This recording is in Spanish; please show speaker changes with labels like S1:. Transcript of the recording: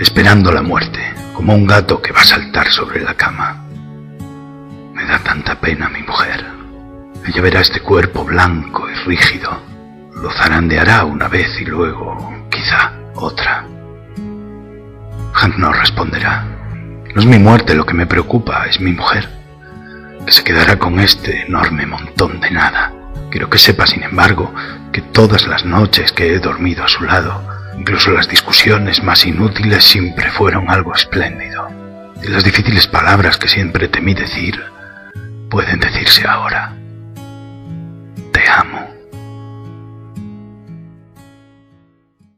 S1: esperando la muerte, como un gato que va a saltar sobre la cama. Me da tanta pena mi mujer. Ella verá este cuerpo blanco y rígido. Lo zarandeará una vez y luego, quizá, otra. Hank no responderá. No es mi muerte lo que me preocupa, es mi mujer, que se quedará con este enorme montón de nada. Quiero que sepa, sin embargo, que todas las noches que he dormido a su lado, incluso las discusiones más inútiles, siempre fueron algo espléndido. Y las difíciles palabras que siempre temí decir, pueden decirse ahora.